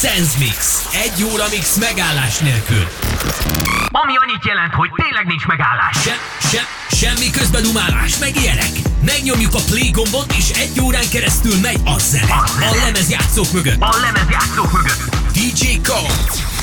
Sense Mix. Egy óra mix megállás nélkül. Ami annyit jelent, hogy tényleg nincs megállás. Se, se, semmi közbedumálás, meg ilyenek. Megnyomjuk a play gombot, és egy órán keresztül megy a zene. A lemezjátszók mögött. A lemezjátszók mögött. DJ Colt.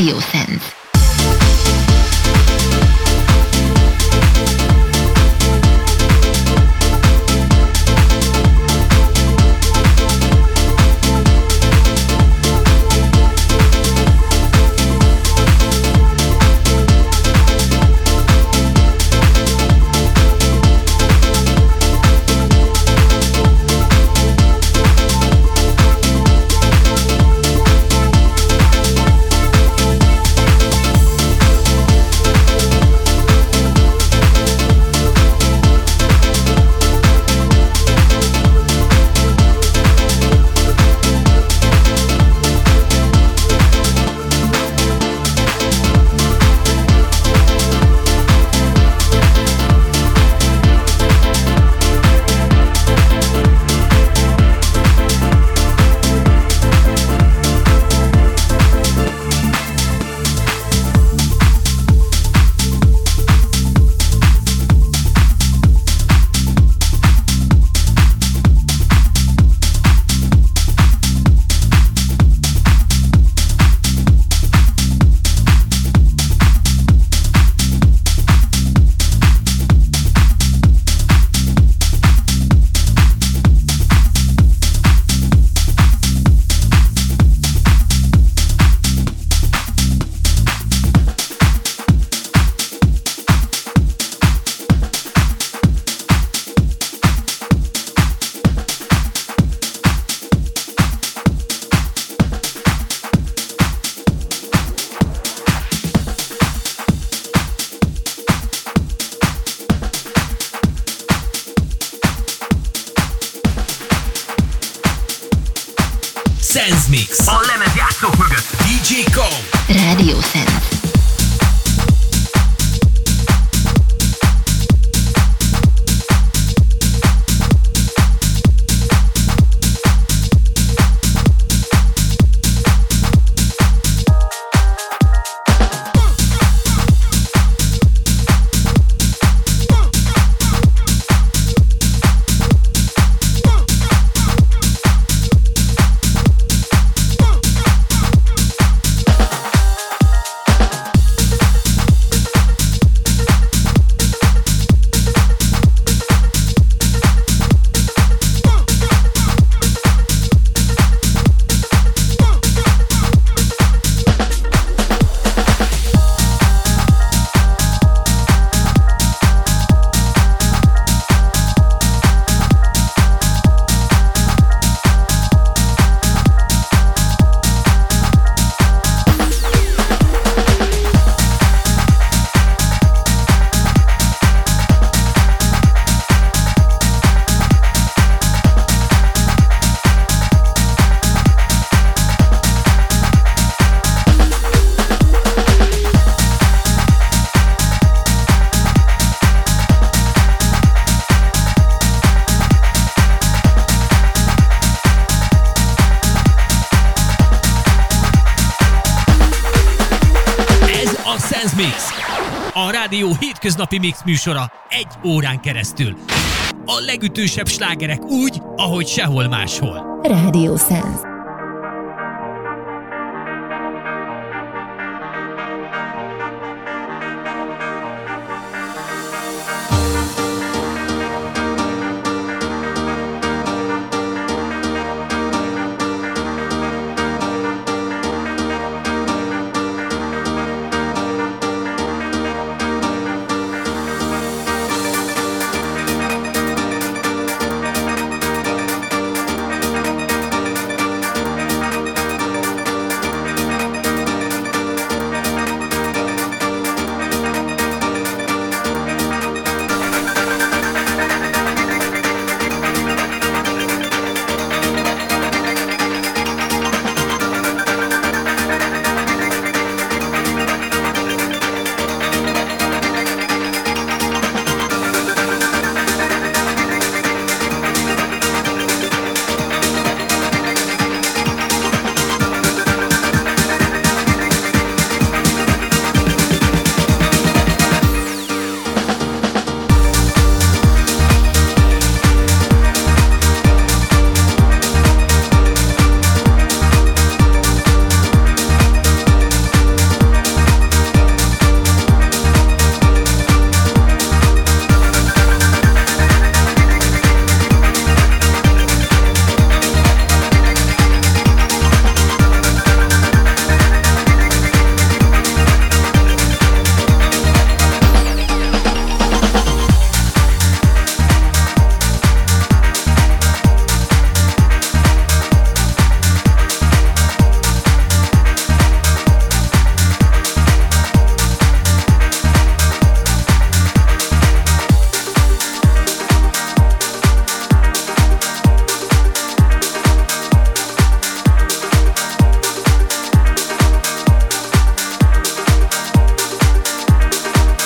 audio sense. Sense Mix. A lemezjátszók mögött DJ Go. Rádió Sense. Hétköznapi mix műsora egy órán keresztül. A legütősebb slágerek úgy, ahogy sehol máshol. Radio Sense.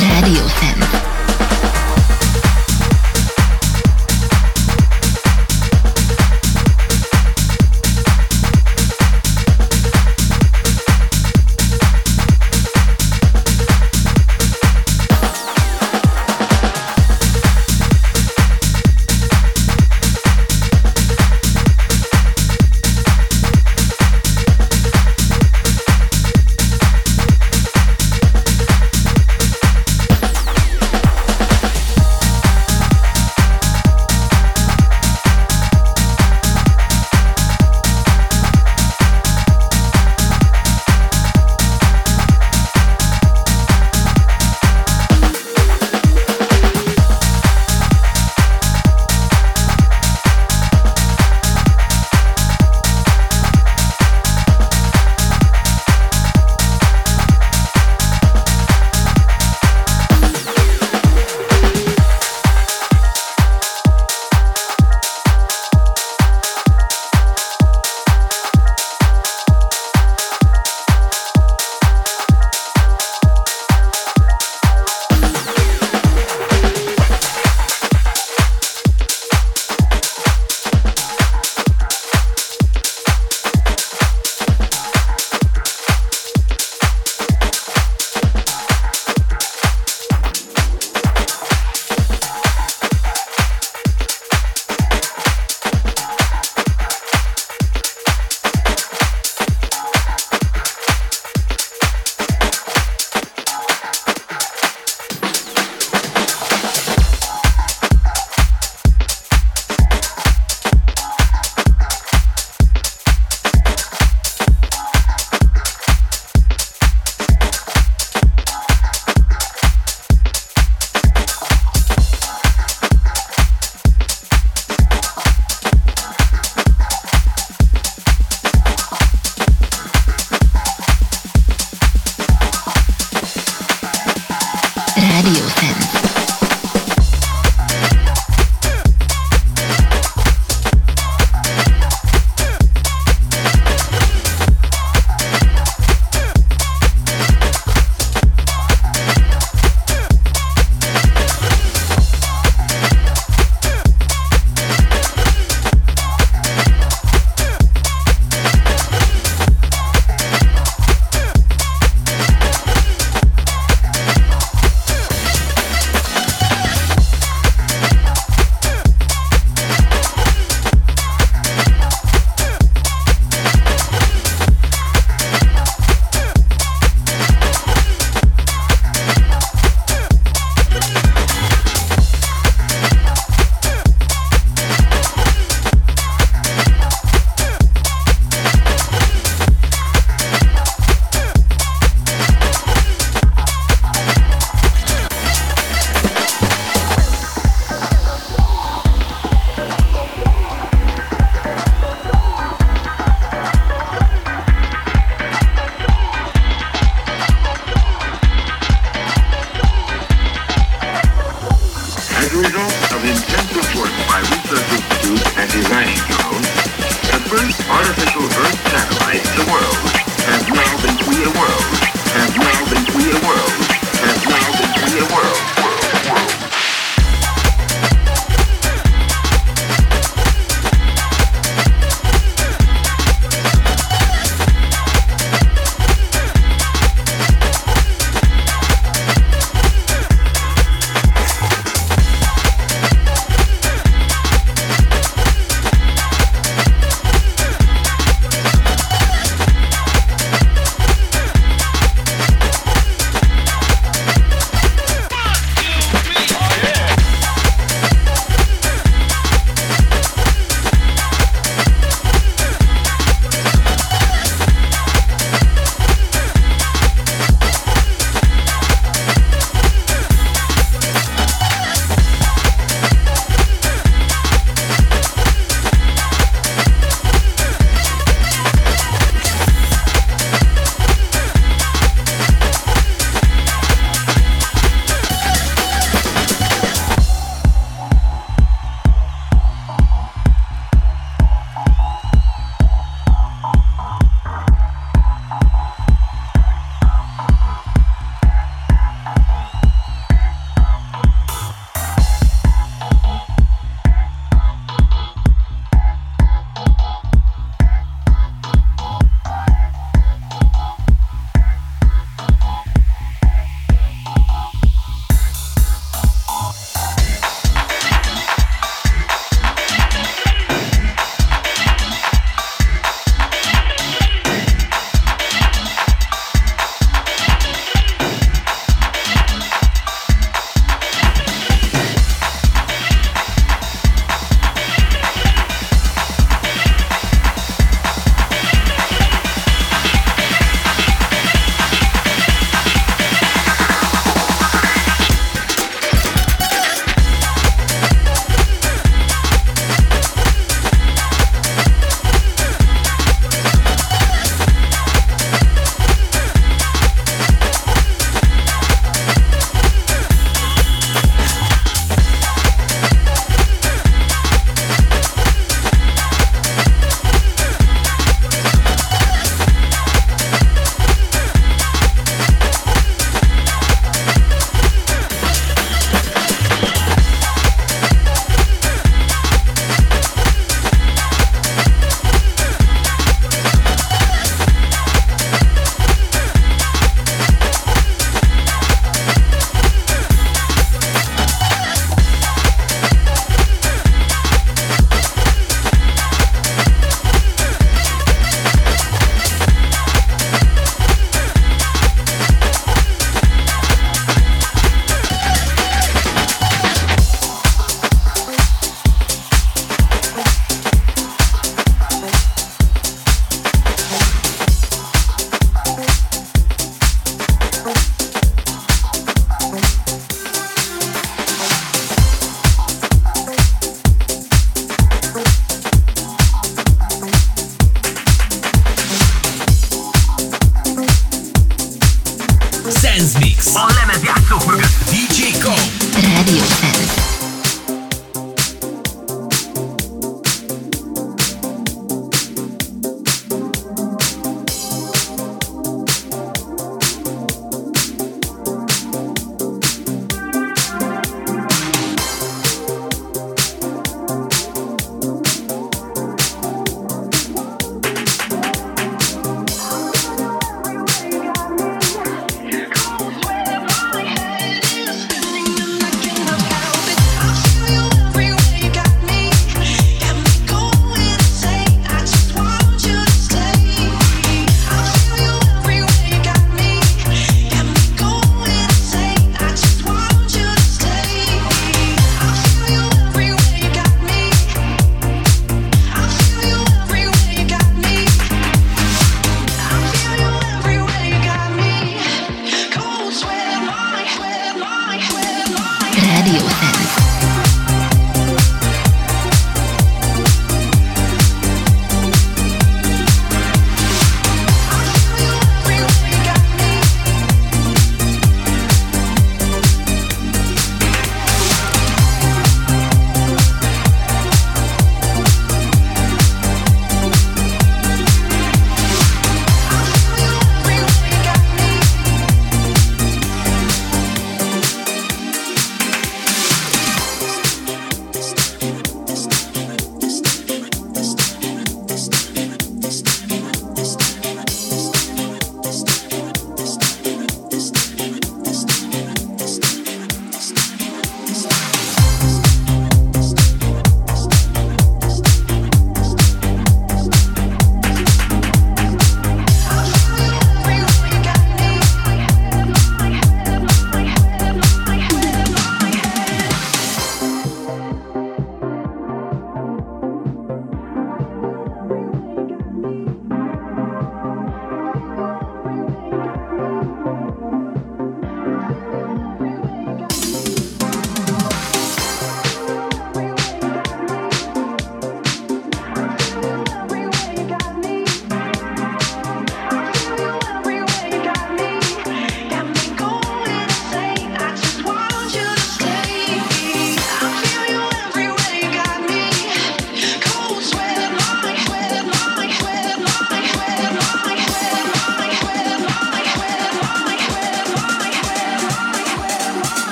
Rádió Szent.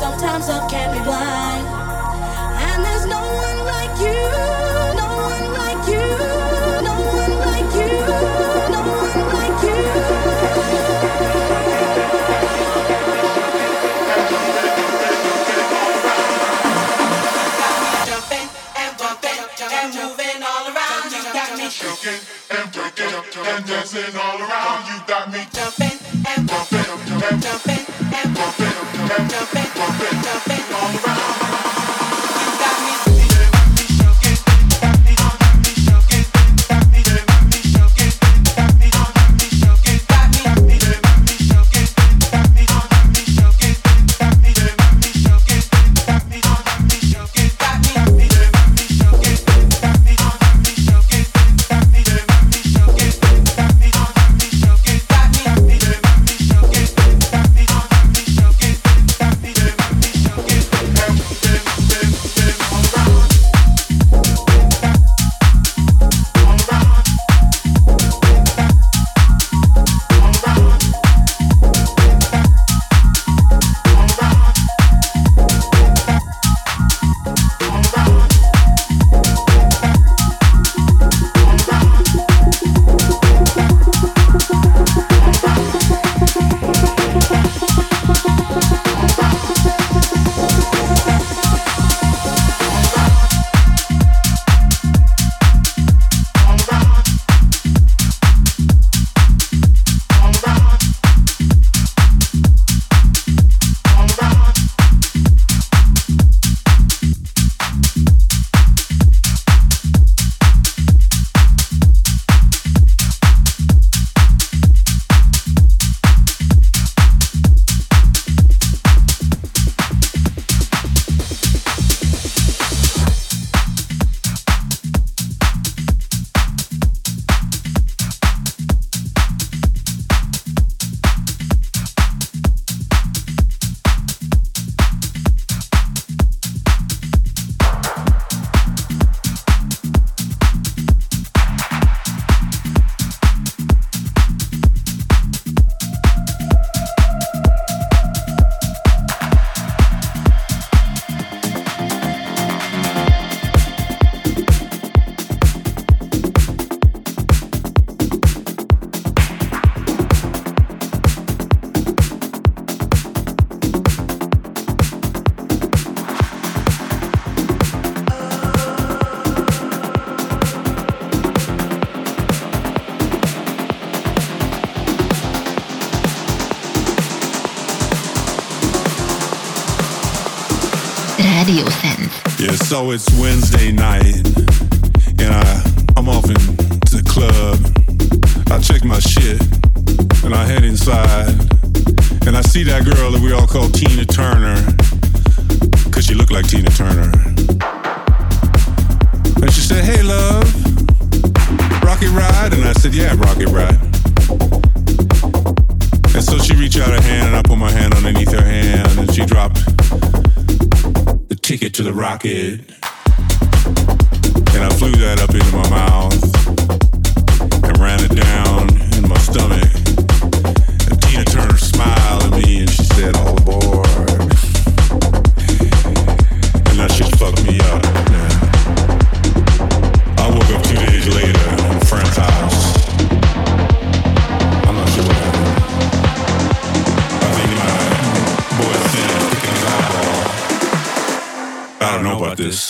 sometimes love can be blind. And dancing all around. You got me jumping and bumping, jumping, jumping and bumping, jumping, jumping, all around. So it's Wednesday this.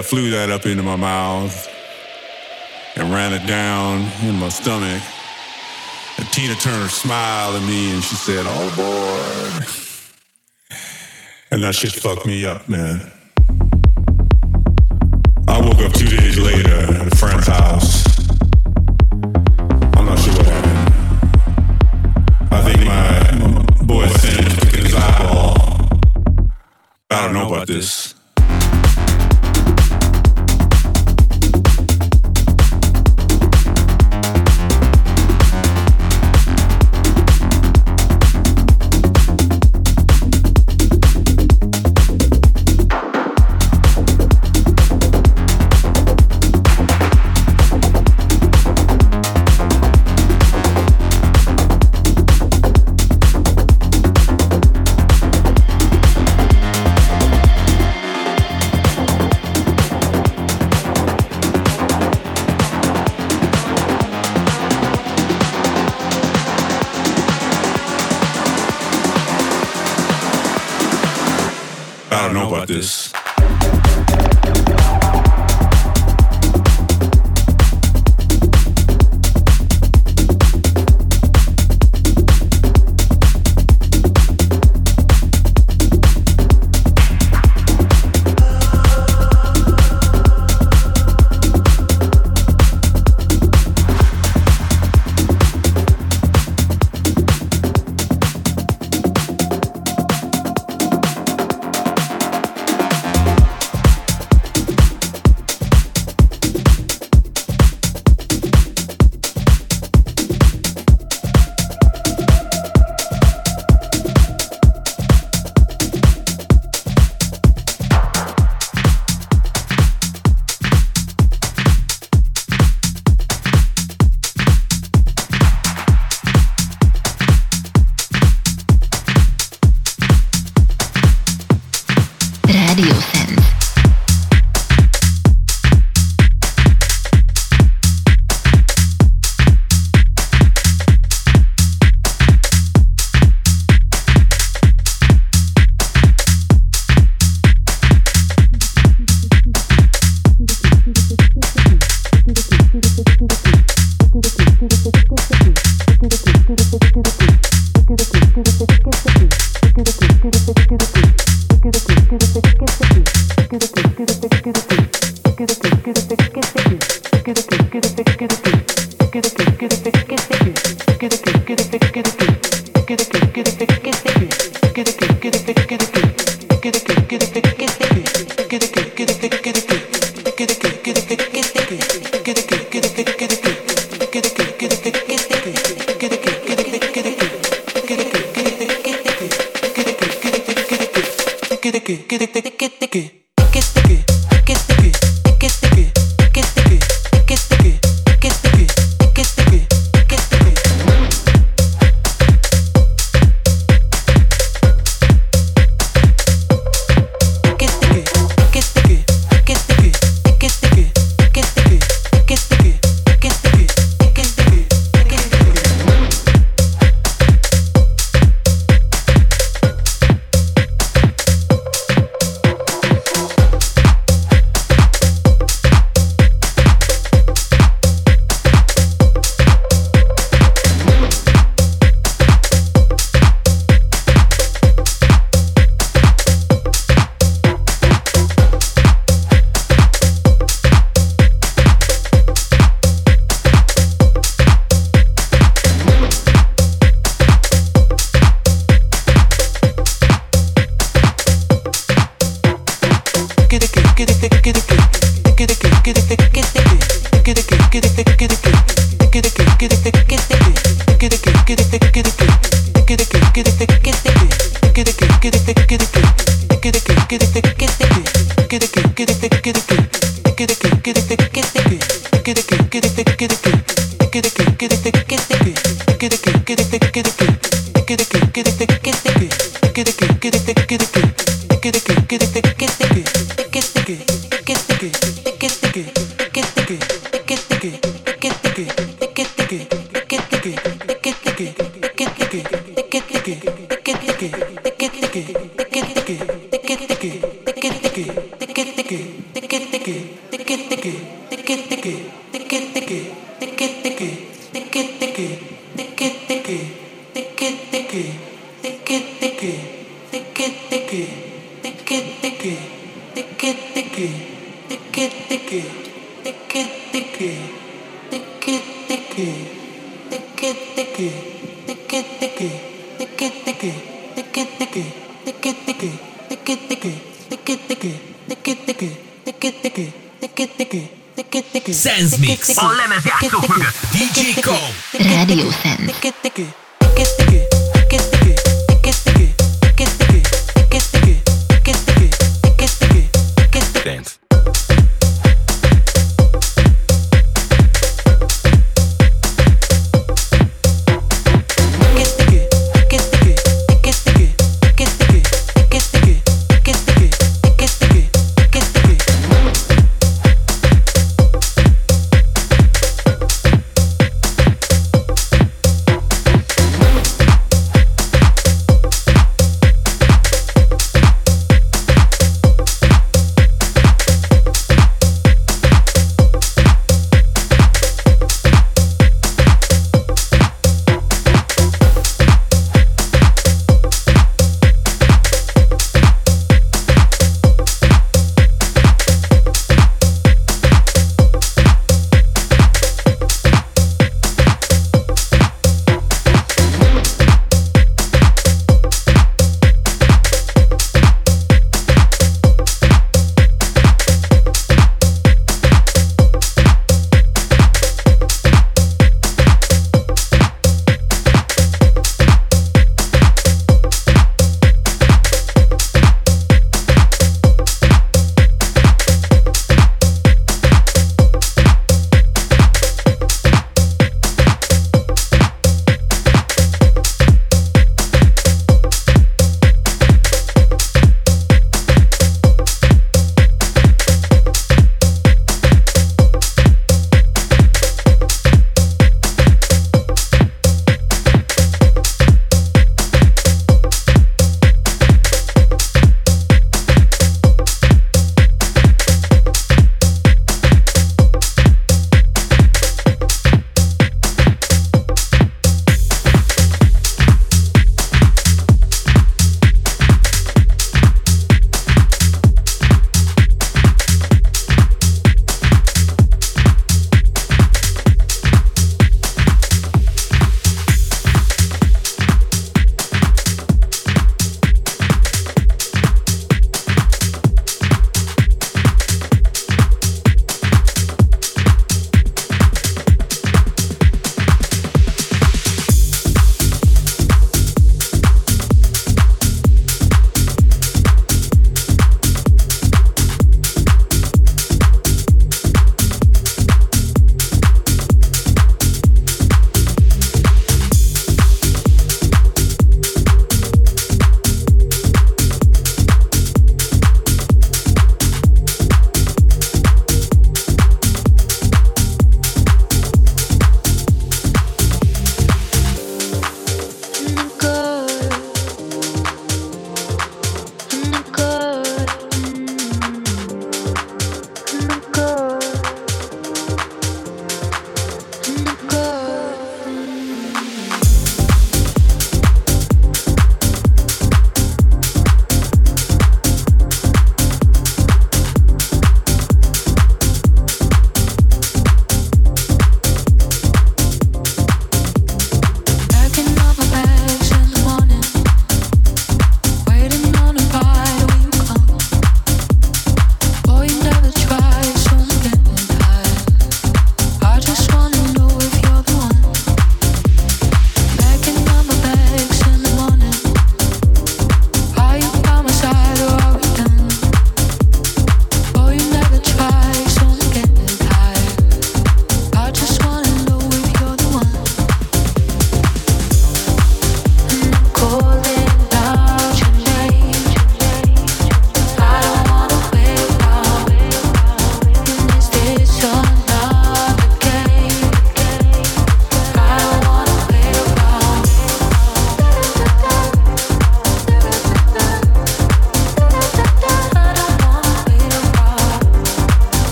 I flew that up into my mouth and ran it down in my stomach. And Tina Turner smiled at me and she said, oh, All aboard. And that shit fucked me up, man. I woke up two days later at a friend's house. I'm not sure what happened. I think my boy Sam kicking his eyeball. I don't know about this.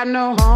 Got no home,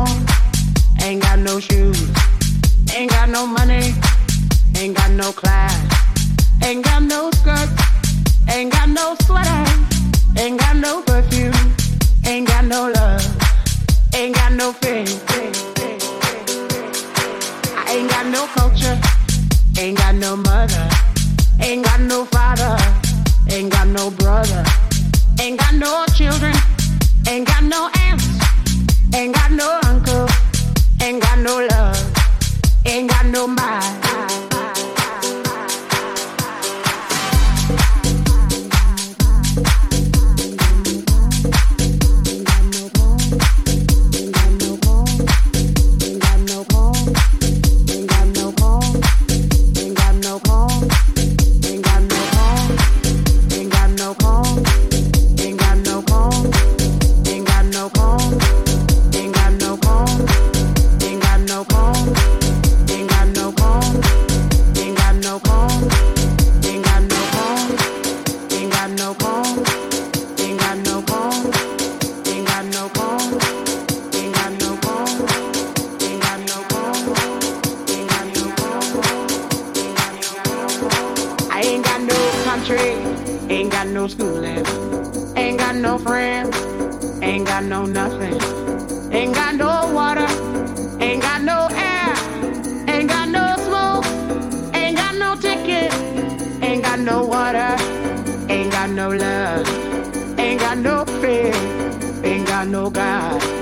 oh God.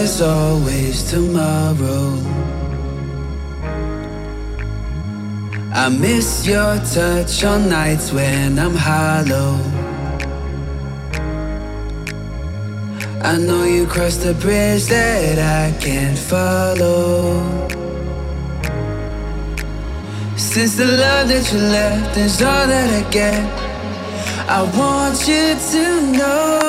There's always tomorrow. I miss your touch on nights when I'm hollow. I know you crossed the bridge that I can't follow. Since the love that you left is all that I get, I want you to know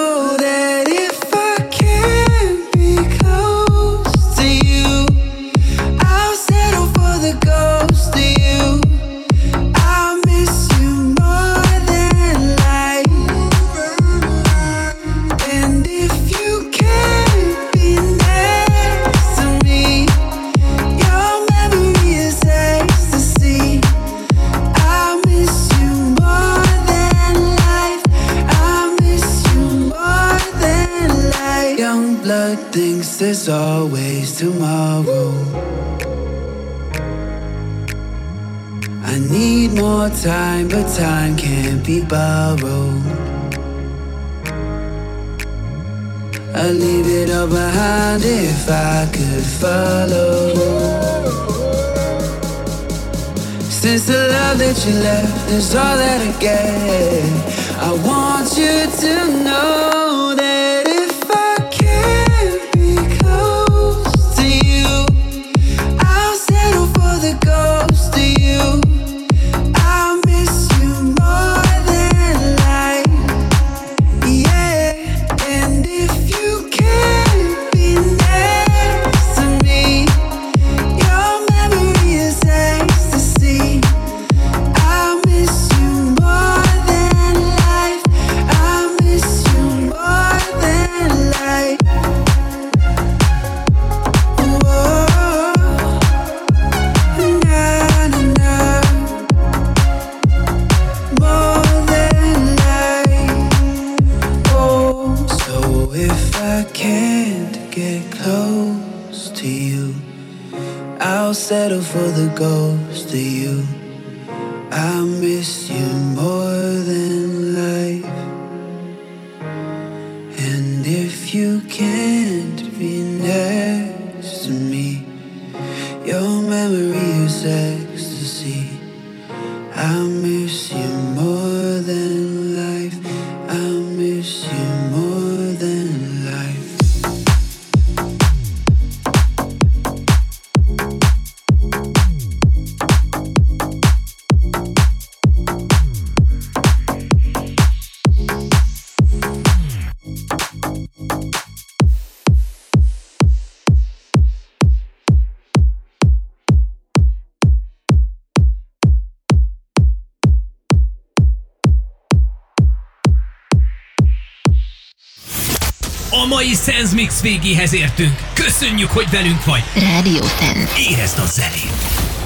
there's always tomorrow. I need more time, but time can't be borrowed. I'd leave it all behind if I could follow. Since the love that you left is all that I get, I want you to know mai Sense Mix végéhez értünk. Köszönjük, hogy velünk vagy. Radio Sense. Érezd a zenét!